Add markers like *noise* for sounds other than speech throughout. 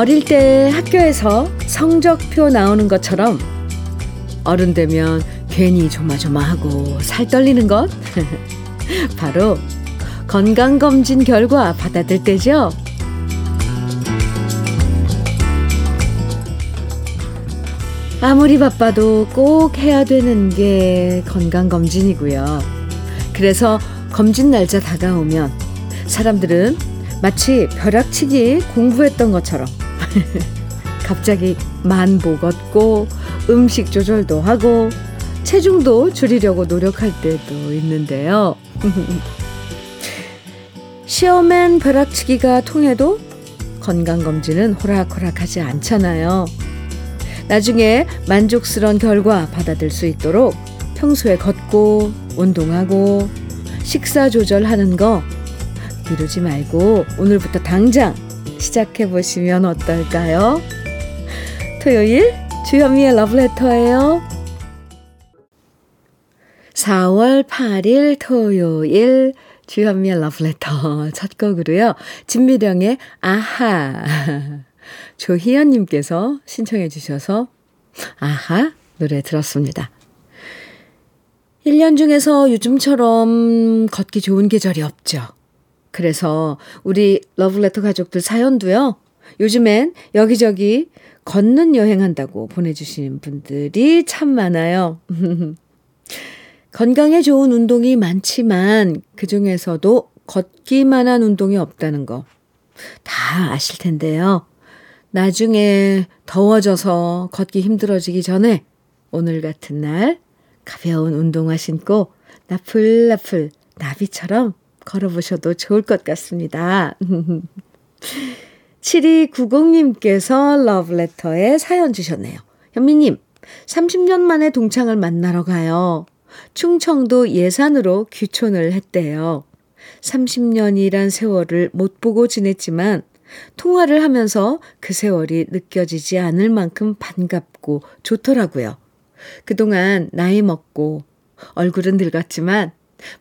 어릴 때 학교에서 성적표 나오는 것처럼 어른 되면 괜히 조마조마하고 살 떨리는 것 *laughs* 바로 건강검진 결과 받아들 때죠. 아무리 바빠도 꼭 해야 되는 게 건강검진이고요. 그래서 검진 날짜 다가오면 사람들은 마치 벼락치기 공부했던 것처럼 *laughs* 갑자기 만보 걷고 음식 조절도 하고 체중도 줄이려고 노력할 때도 있는데요. *laughs* 시험엔 벼락치기가 통해도 건강검진은 호락호락하지 않잖아요. 나중에 만족스러운 결과 받아들 수 있도록 평소에 걷고 운동하고 식사 조절하는 거 미루지 말고 오늘부터 당장 시작해 보시면 어떨까요? 토요일 주현미의 러브레터예요. 4월 8일 토요일 주현미의 러브레터 첫 곡으로요. 진미령의 아하 조희연님께서 신청해 주셔서 아하 노래 들었습니다. 1년 중에서 요즘처럼 걷기 좋은 계절이 없죠. 그래서 우리 러브레터 가족들 사연도요. 요즘엔 여기저기 걷는 여행한다고 보내주시는 분들이 참 많아요. *laughs* 건강에 좋은 운동이 많지만 그 중에서도 걷기만 한 운동이 없다는 거 다 아실 텐데요. 나중에 더워져서 걷기 힘들어지기 전에 오늘 같은 날 가벼운 운동화 신고 나풀나풀 나비처럼 걸어보셔도 좋을 것 같습니다. *laughs* 7290님께서 러브레터에 사연 주셨네요. 현미님, 30년 만에 동창을 만나러 가요. 충청도 예산으로 귀촌을 했대요. 30년이란 세월을 못 보고 지냈지만 통화를 하면서 그 세월이 느껴지지 않을 만큼 반갑고 좋더라고요. 그동안 나이 먹고 얼굴은 늙었지만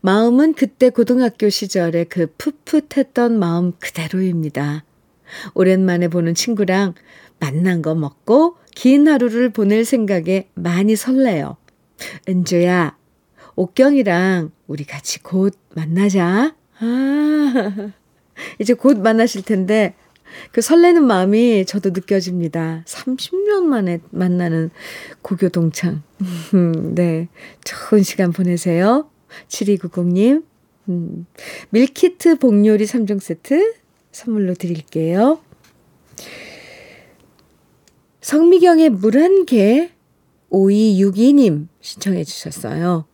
마음은 그때 고등학교 시절의 그 풋풋했던 마음 그대로입니다. 오랜만에 보는 친구랑 만난 거 먹고 긴 하루를 보낼 생각에 많이 설레요. 은주야, 옥경이랑 우리 같이 곧 만나자. 아, *laughs* 이제 곧 만나실 텐데, 그 설레는 마음이 저도 느껴집니다. 30년 만에 만나는 고교 동창. *laughs* 네. 좋은 시간 보내세요. 7290님, 음, 밀키트 복요리 3종 세트 선물로 드릴게요. 성미경의 물 한 개 5262님 신청해 주셨어요.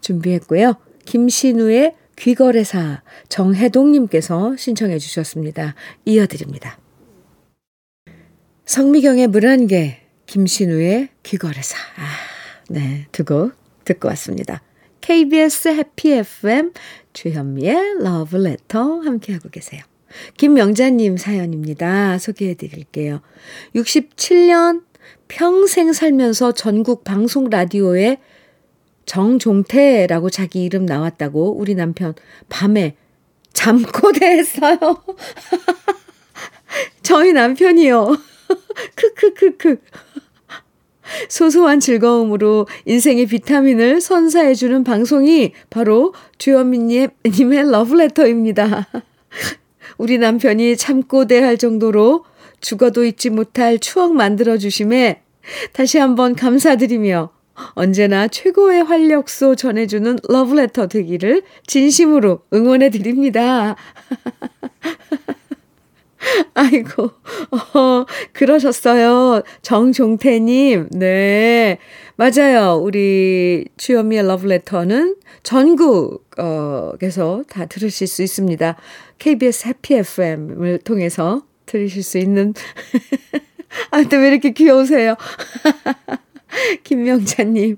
준비했고요. 김신우의 귀거래사 정혜동님께서 신청해 주셨습니다. 이어드립니다. 성미경의 물한 개, 김신우의 귀거래사. 아, 네, 두 곡 듣고 왔습니다. KBS 해피 FM 주현미의 러브레터 함께하고 계세요. 김명자님 사연입니다. 소개해 드릴게요. 67년 평생 살면서 전국 방송 라디오에 정종태라고 자기 이름 나왔다고 우리 남편 밤에 잠꼬대 했어요. *laughs* 저희 남편이요. *laughs* 크크크크. 소소한 즐거움으로 인생의 비타민을 선사해주는 방송이 바로 주현미님의 러브레터입니다. *laughs* 우리 남편이 참고대할 정도로 죽어도 잊지 못할 추억 만들어주심에 다시 한번 감사드리며 언제나 최고의 활력소 전해주는 러브레터 되기를 진심으로 응원해 드립니다. *laughs* 아이고, 어, 그러셨어요. 정종태님, 네. 맞아요. 우리 주현미의 러브레터는 전국에서 다 들으실 수 있습니다. KBS 해피 FM을 통해서 들으실 수 있는. *laughs* 아, 또왜 이렇게 귀여우세요? *laughs* *laughs* 김명자님.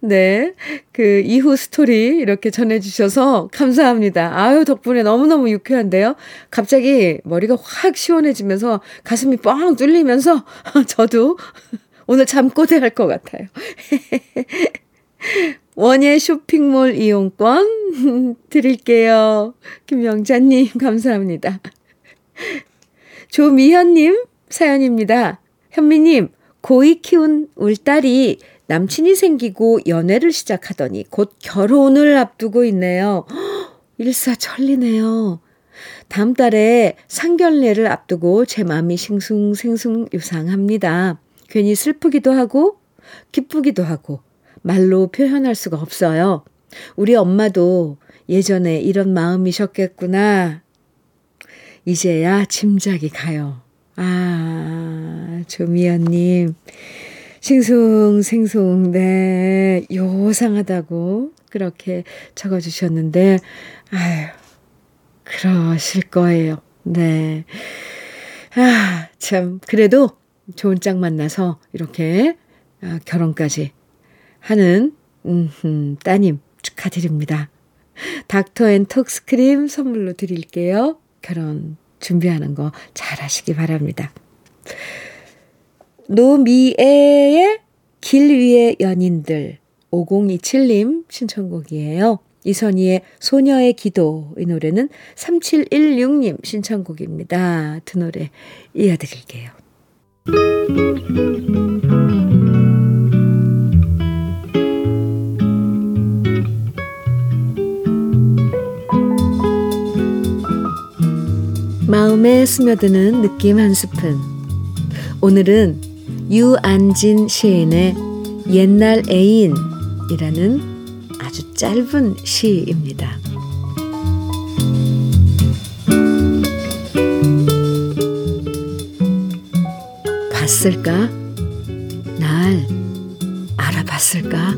네. 그 이후 스토리 이렇게 전해주셔서 감사합니다. 아유, 덕분에 너무너무 유쾌한데요. 갑자기 머리가 확 시원해지면서 가슴이 뻥 뚫리면서 *laughs* 저도 *laughs* 오늘 잠꼬대 할 것 같아요. 원예 쇼핑몰 이용권 드릴게요. 김영자님, 감사합니다. 조미현님 사연입니다. 현미님, 고이 키운 울딸이 남친이 생기고 연애를 시작하더니 곧 결혼을 앞두고 있네요. *gasps* 일사천리네요. 다음 달에 상견례를 앞두고 제 마음이 싱숭생숭 유상합니다. 괜히 슬프기도 하고 기쁘기도 하고 말로 표현할 수가 없어요. 우리 엄마도 예전에 이런 마음이셨겠구나. 이제야 짐작이 가요. 아, 조미연님. 싱숭생숭, 네, 요상하다고 그렇게 적어주셨는데, 아유, 그러실 거예요. 네. 아, 참, 그래도 좋은 짝 만나서 이렇게 아, 결혼까지 하는, 음, 따님 축하드립니다. 닥터 앤 톡스크림 선물로 드릴게요. 결혼 준비하는 거 잘 하시기 바랍니다. 노미애의 길 위의 연인들 5027님 신청곡이에요. 이선희의 소녀의 기도 이 노래는 3716님 신청곡입니다. 두 노래 이어드릴게요. 마음에 스며드는 느낌 한 스푼. 오늘은 유안진 시인의 옛날 애인이라는 아주 짧은 시입니다. 봤을까? 날 알아봤을까?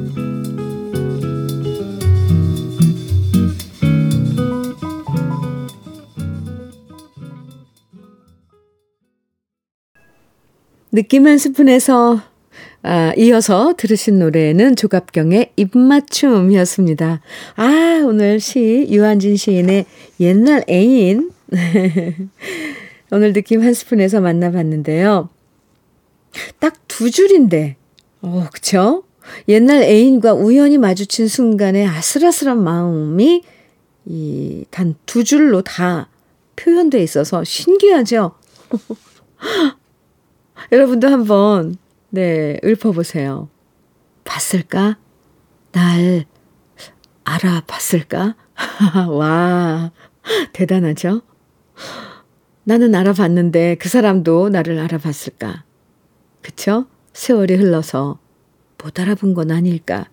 느낌 한 스푼에서 아, 이어서 들으신 노래는 조갑경의 입맞춤이었습니다. 아, 오늘 시, 유한진 시인의 옛날 애인. *laughs* 오늘 느낌 한 스푼에서 만나봤는데요. 딱 두 줄인데, 어, 그쵸? 옛날 애인과 우연히 마주친 순간의 아슬아슬한 마음이 이 단 두 줄로 다 표현돼 있어서 신기하죠? *laughs* 여러분도 한번, 네, 읊어보세요. 봤을까? 날 알아봤을까? *laughs* 와, 대단하죠? 나는 알아봤는데 그 사람도 나를 알아봤을까? 그쵸? 세월이 흘러서 못 알아본 건 아닐까?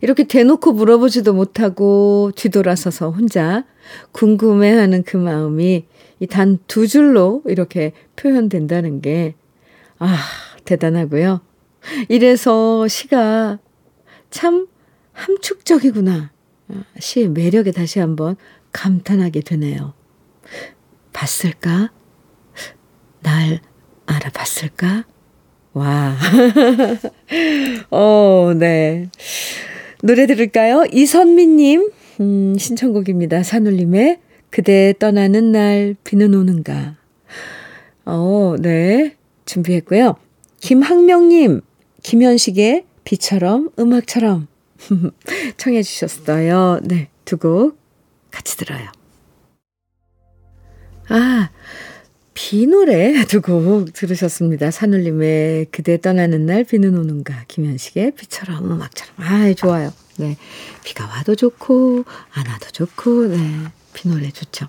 이렇게 대놓고 물어보지도 못하고 뒤돌아서서 혼자 궁금해하는 그 마음이 이 단 두 줄로 이렇게 표현된다는 게 아, 대단하고요. 이래서 시가 참 함축적이구나. 아, 시의 매력에 다시 한번 감탄하게 되네요. 봤을까? 날 알아봤을까? 와. *laughs* 어, 네. 노래 들을까요? 이선미님, 음, 신청곡입니다. 산울림의 그대 떠나는 날 비는 오는가. 어, 네. 준비했고요. 김학명님, 김현식의 비처럼 음악처럼 *laughs* 청해 주셨어요. 네, 두 곡 같이 들어요. 아, 비 노래 두 곡 들으셨습니다. 산울림의 그대 떠나는 날 비는 오는가, 김현식의 비처럼 음악처럼. 아, 좋아요. 네, 비가 와도 좋고 안 와도 좋고, 네, 비 노래 좋죠.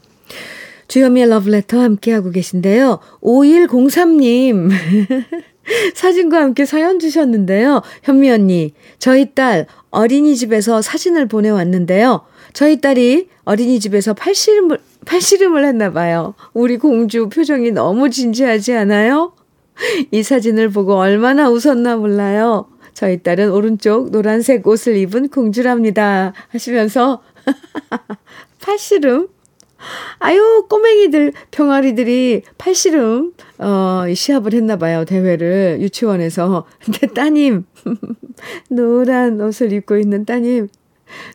주현미의 러브레터 함께하고 계신데요. 5103님. *laughs* 사진과 함께 사연 주셨는데요. 현미 언니, 저희 딸 어린이집에서 사진을 보내왔는데요. 저희 딸이 어린이집에서 팔씨름을, 팔씨름을 했나 봐요. 우리 공주 표정이 너무 진지하지 않아요? 이 사진을 보고 얼마나 웃었나 몰라요. 저희 딸은 오른쪽 노란색 옷을 입은 공주랍니다. 하시면서 *laughs* 팔씨름 아유, 꼬맹이들, 병아리들이 팔씨름, 어, 시합을 했나 봐요, 대회를, 유치원에서. *laughs* 근데 따님, *laughs* 노란 옷을 입고 있는 따님.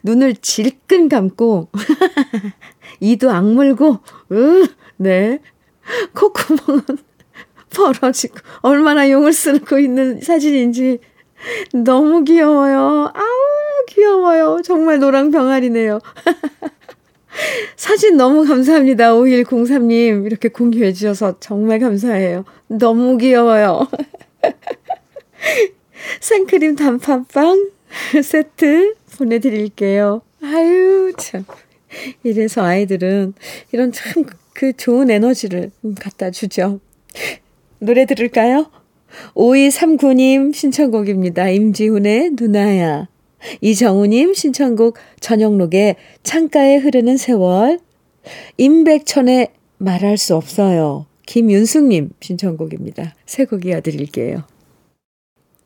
눈을 질끈 감고, *laughs* 이도 악물고, 으, 네. 콧구멍은 벌어지고, 얼마나 용을 쓰고 있는 사진인지 너무 귀여워요. 아우, 귀여워요. 정말 노랑 병아리네요. 사진 너무 감사합니다. 5103님. 이렇게 공유해 주셔서 정말 감사해요. 너무 귀여워요. *laughs* 생크림 단팥빵 세트 보내드릴게요. 아유, 참. 이래서 아이들은 이런 참 그 좋은 에너지를 갖다 주죠. 노래 들을까요? 5239님 신청곡입니다. 임지훈의 누나야. 이정우님 신청곡 전영록의 창가에 흐르는 세월. 임백천의 말할 수 없어요. 김윤숙님 신청곡입니다. 새 곡 이어드릴게요.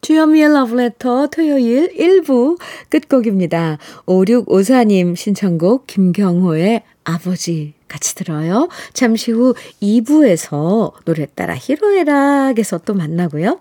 주현미의 러브레터 토요일 1부 끝곡입니다. 5654님 신청곡 김경호의 아버지 같이 들어요. 잠시 후 2부에서 노래 따라 히로에락에서 또 만나고요.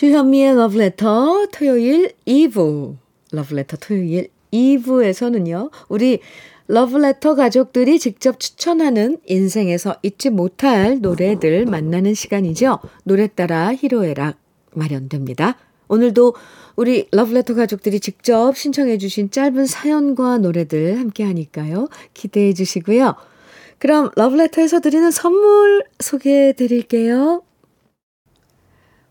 주현미의 Letter 토요일 2부. Love Letter 토요일 2부에서는요. 우리 러브레터 가족들이 직접 추천하는 인생에서 잊지 못할 노래들 만나는 시간이죠. 노래 따라 히로에락 마련됩니다. 오늘도 우리 러브레터 가족들이 직접 신청해 주신 짧은 사연과 노래들 함께 하니까요. 기대해 주시고요. 그럼 러브레터에서 드리는 선물 소개해 드릴게요.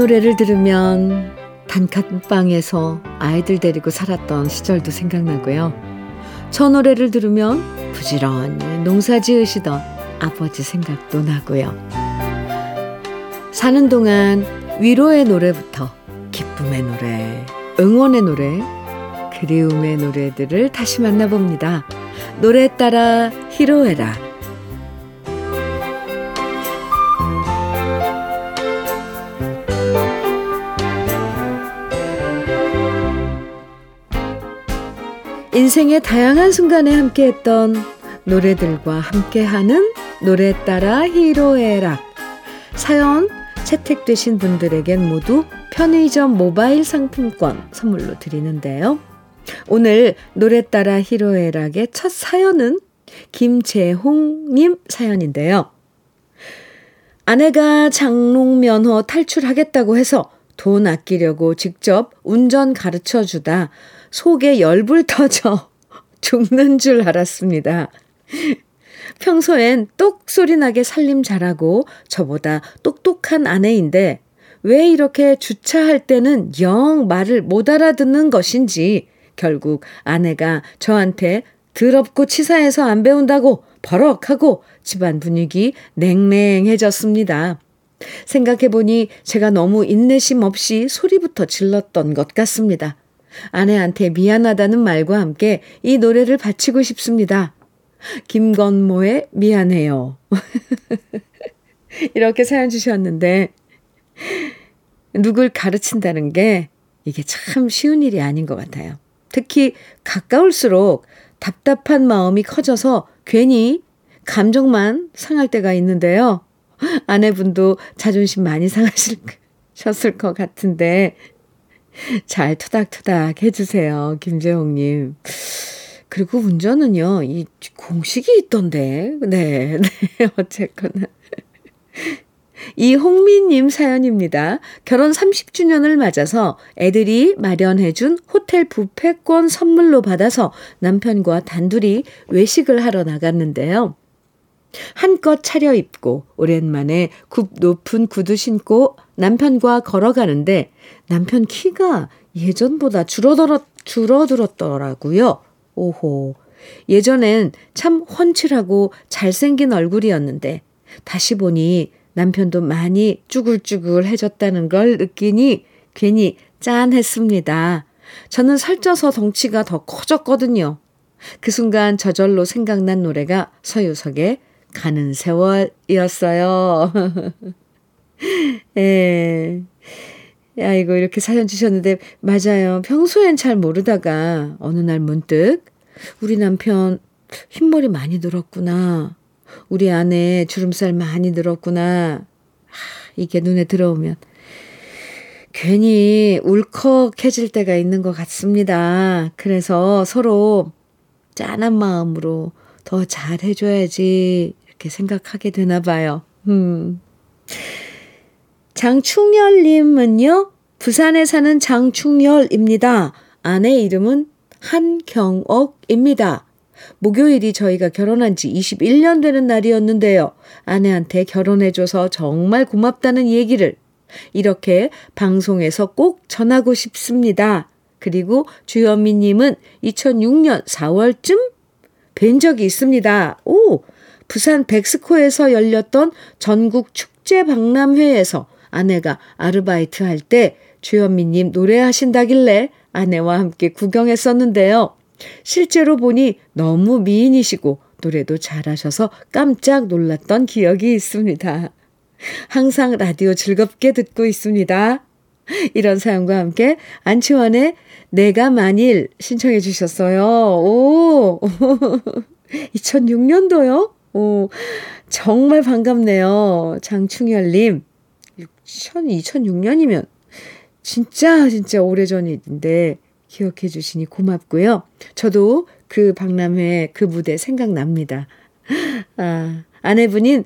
노래를 들으면 단칸방에서 아이들 데리고 살았던 시절도 생각나고요. 저 노래를 들으면 부지런히 농사 지으시던 아버지 생각도 나고요. 사는 동안 위로의 노래부터 기쁨의 노래, 응원의 노래, 그리움의 노래들을 다시 만나봅니다. 노래 따라 히로에라. 인생의 다양한 순간에 함께했던 노래들과 함께하는 노래 따라 히로에락. 사연 채택되신 분들에겐 모두 편의점 모바일 상품권 선물로 드리는데요. 오늘 노래 따라 히로에락의 첫 사연은 김재홍님 사연인데요. 아내가 장롱면허 탈출하겠다고 해서 돈 아끼려고 직접 운전 가르쳐 주다 속에 열불 터져 *laughs* 죽는 줄 알았습니다. 평소엔 똑 소리 나게 살림 잘하고 저보다 똑똑한 아내인데 왜 이렇게 주차할 때는 영 말을 못 알아듣는 것인지 결국 아내가 저한테 더럽고 치사해서 안 배운다고 버럭하고 집안 분위기 냉랭해졌습니다. 생각해보니 제가 너무 인내심 없이 소리부터 질렀던 것 같습니다. 아내한테 미안하다는 말과 함께 이 노래를 바치고 싶습니다. 김건모의 미안해요. *laughs* 이렇게 사연 주셨는데, 누굴 가르친다는 게 이게 참 쉬운 일이 아닌 것 같아요. 특히 가까울수록 답답한 마음이 커져서 괜히 감정만 상할 때가 있는데요. 아내분도 자존심 많이 상하셨을 *laughs* 것 같은데, 잘 투닥투닥 해주세요. 김재홍님. 그리고 운전은요, 이 공식이 있던데. 네, *laughs* 네, 어쨌거나. 이홍민님 사연입니다. 결혼 30주년을 맞아서 애들이 마련해준 호텔 부페권 선물로 받아서 남편과 단둘이 외식을 하러 나갔는데요. 한껏 차려입고 오랜만에 굽 높은 구두 신고 남편과 걸어가는데 남편 키가 예전보다 줄어들었, 줄어들었더라고요. 오호. 예전엔 참 훤칠하고 잘생긴 얼굴이었는데 다시 보니 남편도 많이 쭈글쭈글해졌다는 걸 느끼니 괜히 짠했습니다. 저는 살쪄서 덩치가 더 커졌거든요. 그 순간 저절로 생각난 노래가 서유석의 가는 세월이었어요. *laughs* 예. 아이고, 이렇게 사연 주셨는데, 맞아요. 평소엔 잘 모르다가, 어느 날 문득, 우리 남편 흰머리 많이 늘었구나. 우리 아내 주름살 많이 늘었구나. 이게 눈에 들어오면, 괜히 울컥해질 때가 있는 것 같습니다. 그래서 서로 짠한 마음으로 더 잘해줘야지, 이렇게 생각하게 되나 봐요. 음. 장충열님은요, 부산에 사는 장충열입니다. 아내 이름은 한경옥입니다. 목요일이 저희가 결혼한 지 21년 되는 날이었는데요. 아내한테 결혼해줘서 정말 고맙다는 얘기를 이렇게 방송에서 꼭 전하고 싶습니다. 그리고 주현미님은 2006년 4월쯤 뵌 적이 있습니다. 오! 부산 백스코에서 열렸던 전국 축제 박람회에서 아내가 아르바이트 할 때 주현미님 노래하신다길래 아내와 함께 구경했었는데요. 실제로 보니 너무 미인이시고 노래도 잘하셔서 깜짝 놀랐던 기억이 있습니다. 항상 라디오 즐겁게 듣고 있습니다. 이런 사연과 함께 안치환의 내가 만일 신청해 주셨어요. 오! *laughs* 2006년도요? 오, 정말 반갑네요. 장충열님. 2006년이면 진짜 진짜 오래전인데 기억해 주시니 고맙고요. 저도 그 박람회 그 무대 생각납니다. 아, 아내분인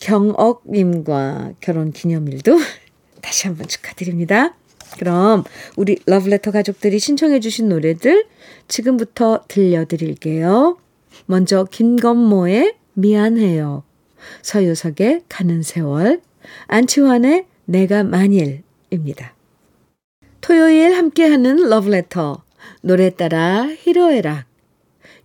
한경억님과 결혼 기념일도 *laughs* 다시 한번 축하드립니다. 그럼 우리 러브레터 가족들이 신청해 주신 노래들 지금부터 들려드릴게요. 먼저 김건모의 미안해요. 서유석의 가는 세월, 안치환의 내가 만일입니다. 토요일 함께하는 러브레터 노래 따라 히로에락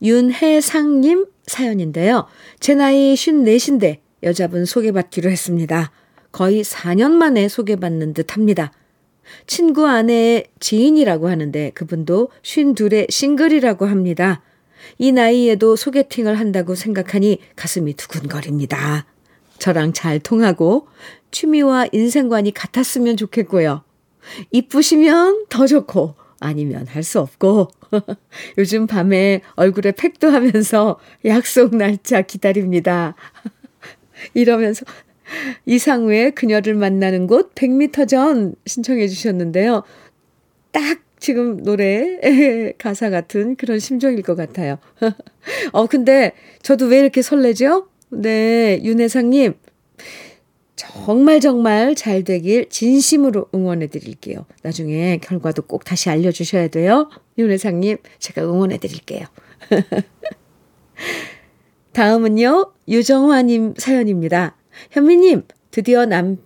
윤혜상님 사연인데요. 제 나이 54인데 여자분 소개받기로 했습니다. 거의 4년 만에 소개받는 듯 합니다. 친구 아내의 지인이라고 하는데 그분도 쉰둘의 싱글이라고 합니다. 이 나이에도 소개팅을 한다고 생각하니 가슴이 두근거립니다. 저랑 잘 통하고 취미와 인생관이 같았으면 좋겠고요. 이쁘시면 더 좋고 아니면 할 수 없고 *laughs* 요즘 밤에 얼굴에 팩도 하면서 약속 날짜 기다립니다. *laughs* 이러면서 이상우의 그녀를 만나는 곳 100m 전 신청해 주셨는데요. 딱 지금 노래 *laughs* 가사 같은 그런 심정일 것 같아요. *laughs* 어, 근데 저도 왜 이렇게 설레죠? 네, 윤혜상님. 정말 정말 잘 되길 진심으로 응원해 드릴게요. 나중에 결과도 꼭 다시 알려주셔야 돼요. 윤혜상님, 제가 응원해 드릴게요. *laughs* 다음은요, 유정화님 사연입니다. 현미님, 드디어 남,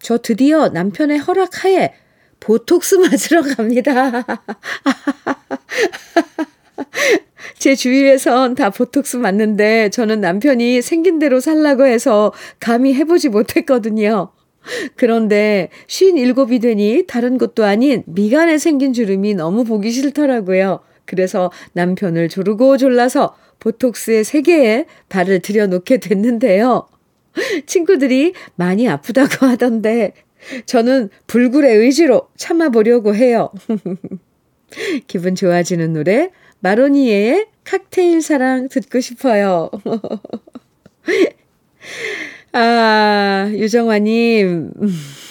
저 드디어 남편의 허락하에 보톡스 맞으러 갑니다. *laughs* 제 주위에선 다 보톡스 맞는데 저는 남편이 생긴 대로 살라고 해서 감히 해보지 못했거든요. 그런데 57이 되니 다른 것도 아닌 미간에 생긴 주름이 너무 보기 싫더라고요. 그래서 남편을 조르고 졸라서 보톡스의 세계에 발을 들여놓게 됐는데요. 친구들이 많이 아프다고 하던데 저는 불굴의 의지로 참아보려고 해요. *laughs* 기분 좋아지는 노래 마로니에의 칵테일 사랑 듣고 싶어요. *laughs* 아, 유정화님,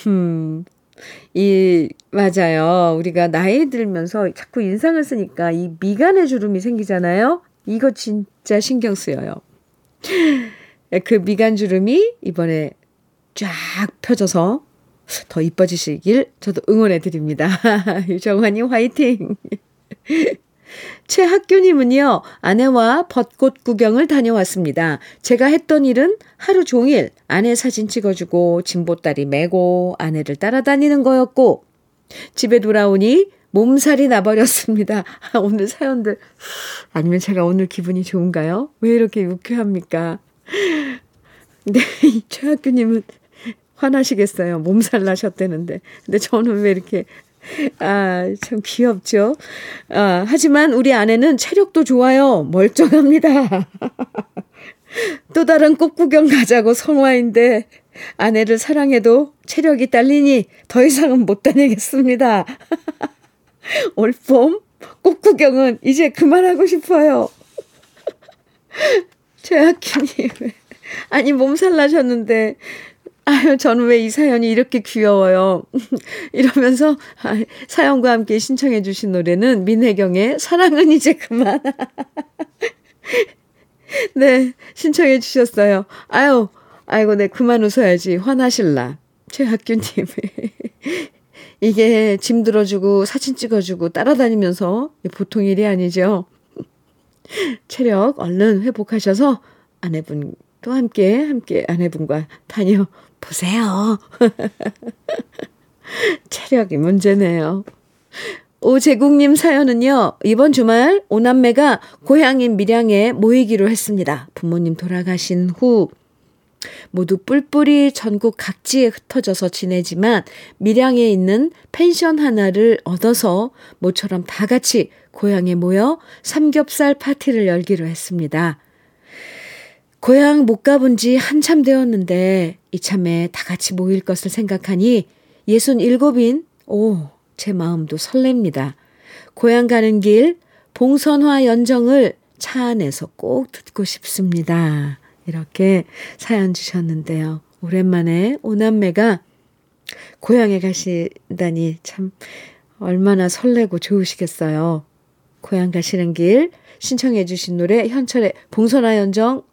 음, *laughs* 이, 맞아요. 우리가 나이 들면서 자꾸 인상을 쓰니까 이 미간의 주름이 생기잖아요. 이거 진짜 신경 쓰여요. 그 미간 주름이 이번에 쫙 펴져서 더 이뻐지시길 저도 응원해 드립니다. *laughs* 유정환님 화이팅! *laughs* 최학규님은요, 아내와 벚꽃 구경을 다녀왔습니다. 제가 했던 일은 하루 종일 아내 사진 찍어주고 진보다리 메고 아내를 따라다니는 거였고, 집에 돌아오니 몸살이 나버렸습니다. 오늘 사연들. 아니면 제가 오늘 기분이 좋은가요? 왜 이렇게 유쾌합니까? *laughs* 네, 최학규님은 화나시겠어요. 몸살 나셨다는데. 근데 저는 왜 이렇게, 아, 참 귀엽죠? 아, 하지만 우리 아내는 체력도 좋아요. 멀쩡합니다. *laughs* 또 다른 꽃구경 가자고 성화인데, 아내를 사랑해도 체력이 딸리니 더 이상은 못 다니겠습니다. *laughs* 올봄 꽃구경은 이제 그만하고 싶어요. *laughs* 최학기님, 아니, 몸살 나셨는데, 아유, 저는 왜 이 사연이 이렇게 귀여워요. *laughs* 이러면서 아, 사연과 함께 신청해 주신 노래는 민혜경의 사랑은 이제 그만. *laughs* 네, 신청해 주셨어요. 아유, 아이고, 네, 그만 웃어야지. 화나실라. 최학규님. *laughs* 이게 짐 들어주고 사진 찍어주고 따라다니면서 보통 일이 아니죠. 체력 얼른 회복하셔서 아내분도 함께, 함께 아내분과 다녀 보세요. *laughs* 체력이 문제네요. 오제국님 사연은요, 이번 주말 오남매가 고향인 밀양에 모이기로 했습니다. 부모님 돌아가신 후 모두 뿔뿔이 전국 각지에 흩어져서 지내지만 밀양에 있는 펜션 하나를 얻어서 모처럼 다 같이 고향에 모여 삼겹살 파티를 열기로 했습니다. 고향 못 가본 지 한참 되었는데 이참에 다 같이 모일 것을 생각하니 예순 일곱인 오, 제 마음도 설렙니다. 고향 가는 길 봉선화 연정을 차 안에서 꼭 듣고 싶습니다. 이렇게 사연 주셨는데요. 오랜만에 오남매가 고향에 가시다니 참 얼마나 설레고 좋으시겠어요. 고향 가시는 길 신청해 주신 노래 현철의 봉선화 연정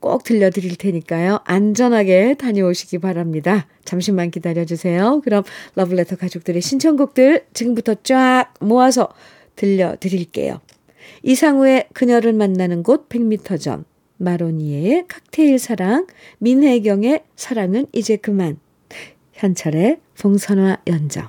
꼭 들려드릴 테니까요. 안전하게 다녀오시기 바랍니다. 잠시만 기다려주세요. 그럼 러블레터 가족들의 신청곡들 지금부터 쫙 모아서 들려드릴게요. 이상우의 그녀를 만나는 곳 100m 전, 마로니에의 칵테일 사랑, 민혜경의 사랑은 이제 그만, 현철의 봉선화 연정.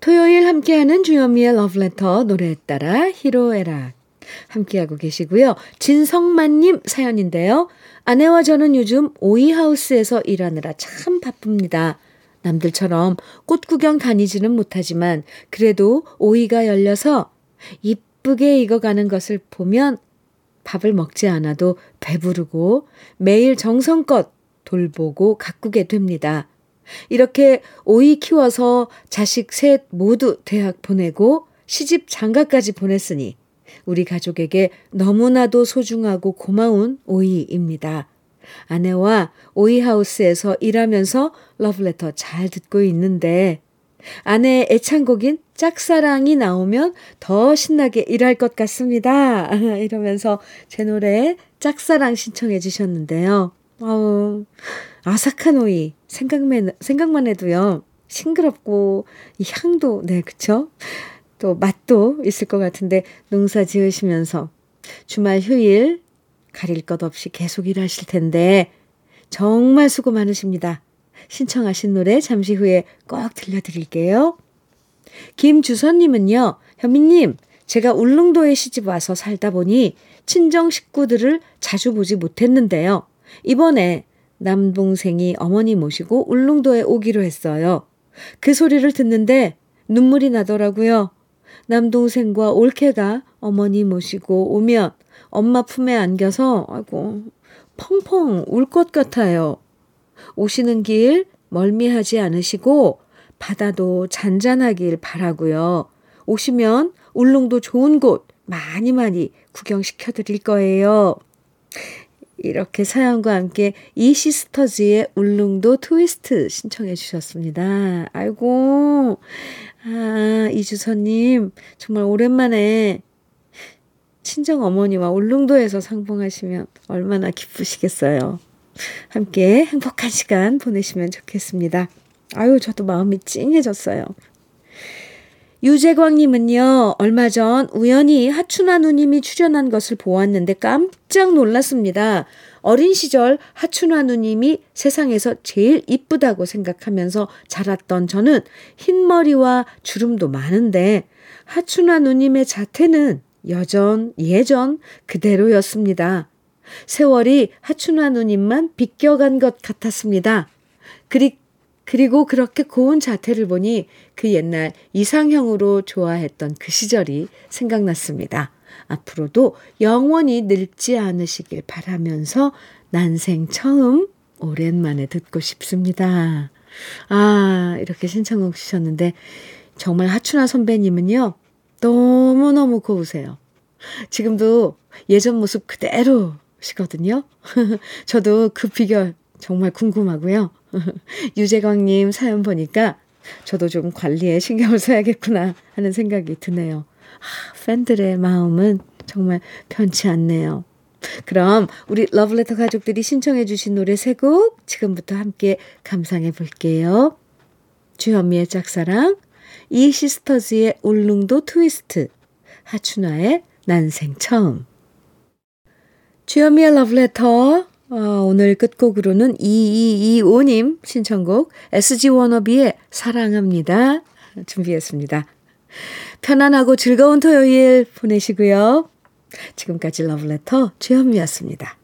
토요일 함께하는 주현미의 러브레터 노래에 따라 히로에락 함께하고 계시고요. 진성만님 사연인데요. 아내와 저는 요즘 오이하우스에서 일하느라 참 바쁩니다. 남들처럼 꽃 구경 다니지는 못하지만 그래도 오이가 열려서 이쁘게 익어가는 것을 보면 밥을 먹지 않아도 배부르고 매일 정성껏 돌보고 가꾸게 됩니다. 이렇게 오이 키워서 자식 셋 모두 대학 보내고 시집 장가까지 보냈으니 우리 가족에게 너무나도 소중하고 고마운 오이입니다. 아내와 오이하우스에서 일하면서 러브레터 잘 듣고 있는데 아내의 애창곡인 짝사랑이 나오면 더 신나게 일할 것 같습니다. *laughs* 이러면서 제 노래 짝사랑 신청해 주셨는데요. 어우, 아삭한 오이. 생각만, 생각만 해도요. 싱그럽고, 이 향도, 네, 그쵸? 또 맛도 있을 것 같은데, 농사 지으시면서 주말 휴일 가릴 것 없이 계속 일하실 텐데, 정말 수고 많으십니다. 신청하신 노래 잠시 후에 꼭 들려드릴게요. 김주선님은요, 현미님, 제가 울릉도에 시집 와서 살다 보니 친정 식구들을 자주 보지 못했는데요. 이번에 남동생이 어머니 모시고 울릉도에 오기로 했어요. 그 소리를 듣는데 눈물이 나더라고요. 남동생과 올케가 어머니 모시고 오면 엄마 품에 안겨서 아이고 펑펑 울 것 같아요. 오시는 길 멀미하지 않으시고 바다도 잔잔하길 바라고요. 오시면 울릉도 좋은 곳 많이 많이 구경시켜 드릴 거예요. 이렇게 사연과 함께 이 시스터즈의 울릉도 트위스트 신청해 주셨습니다. 아이고, 아, 이주선님, 정말 오랜만에 친정 어머니와 울릉도에서 상봉하시면 얼마나 기쁘시겠어요. 함께 행복한 시간 보내시면 좋겠습니다. 아유, 저도 마음이 찡해졌어요. 유재광님은요, 얼마 전 우연히 하춘아 누님이 출연한 것을 보았는데 깜짝 놀랐습니다. 어린 시절 하춘아 누님이 세상에서 제일 이쁘다고 생각하면서 자랐던 저는 흰머리와 주름도 많은데 하춘아 누님의 자태는 여전, 예전 그대로였습니다. 세월이 하춘아 누님만 비껴간 것 같았습니다. 그리, 그리고 그렇게 고운 자태를 보니 그 옛날 이상형으로 좋아했던 그 시절이 생각났습니다. 앞으로도 영원히 늙지 않으시길 바라면서 난생 처음 오랜만에 듣고 싶습니다. 아, 이렇게 신청곡 주셨는데, 정말 하춘아 선배님은요, 너무너무 고우세요. 지금도 예전 모습 그대로시거든요. *laughs* 저도 그 비결 정말 궁금하고요. *laughs* 유재광님 사연 보니까 저도 좀 관리에 신경을 써야겠구나 하는 생각이 드네요. 아, 팬들의 마음은 정말 편치 않네요. 그럼 우리 러브레터 가족들이 신청해 주신 노래 세 곡 지금부터 함께 감상해 볼게요. 주현미의 짝사랑, 이시스터즈의 울릉도 트위스트, 하춘화의 난생 처음. 주현미의 러브레터 어, 오늘 끝곡으로는 2225님 신청곡 SG 워너비의 사랑합니다. 준비했습니다. 편안하고 즐거운 토요일 보내시고요. 지금까지 러브레터 주현미였습니다.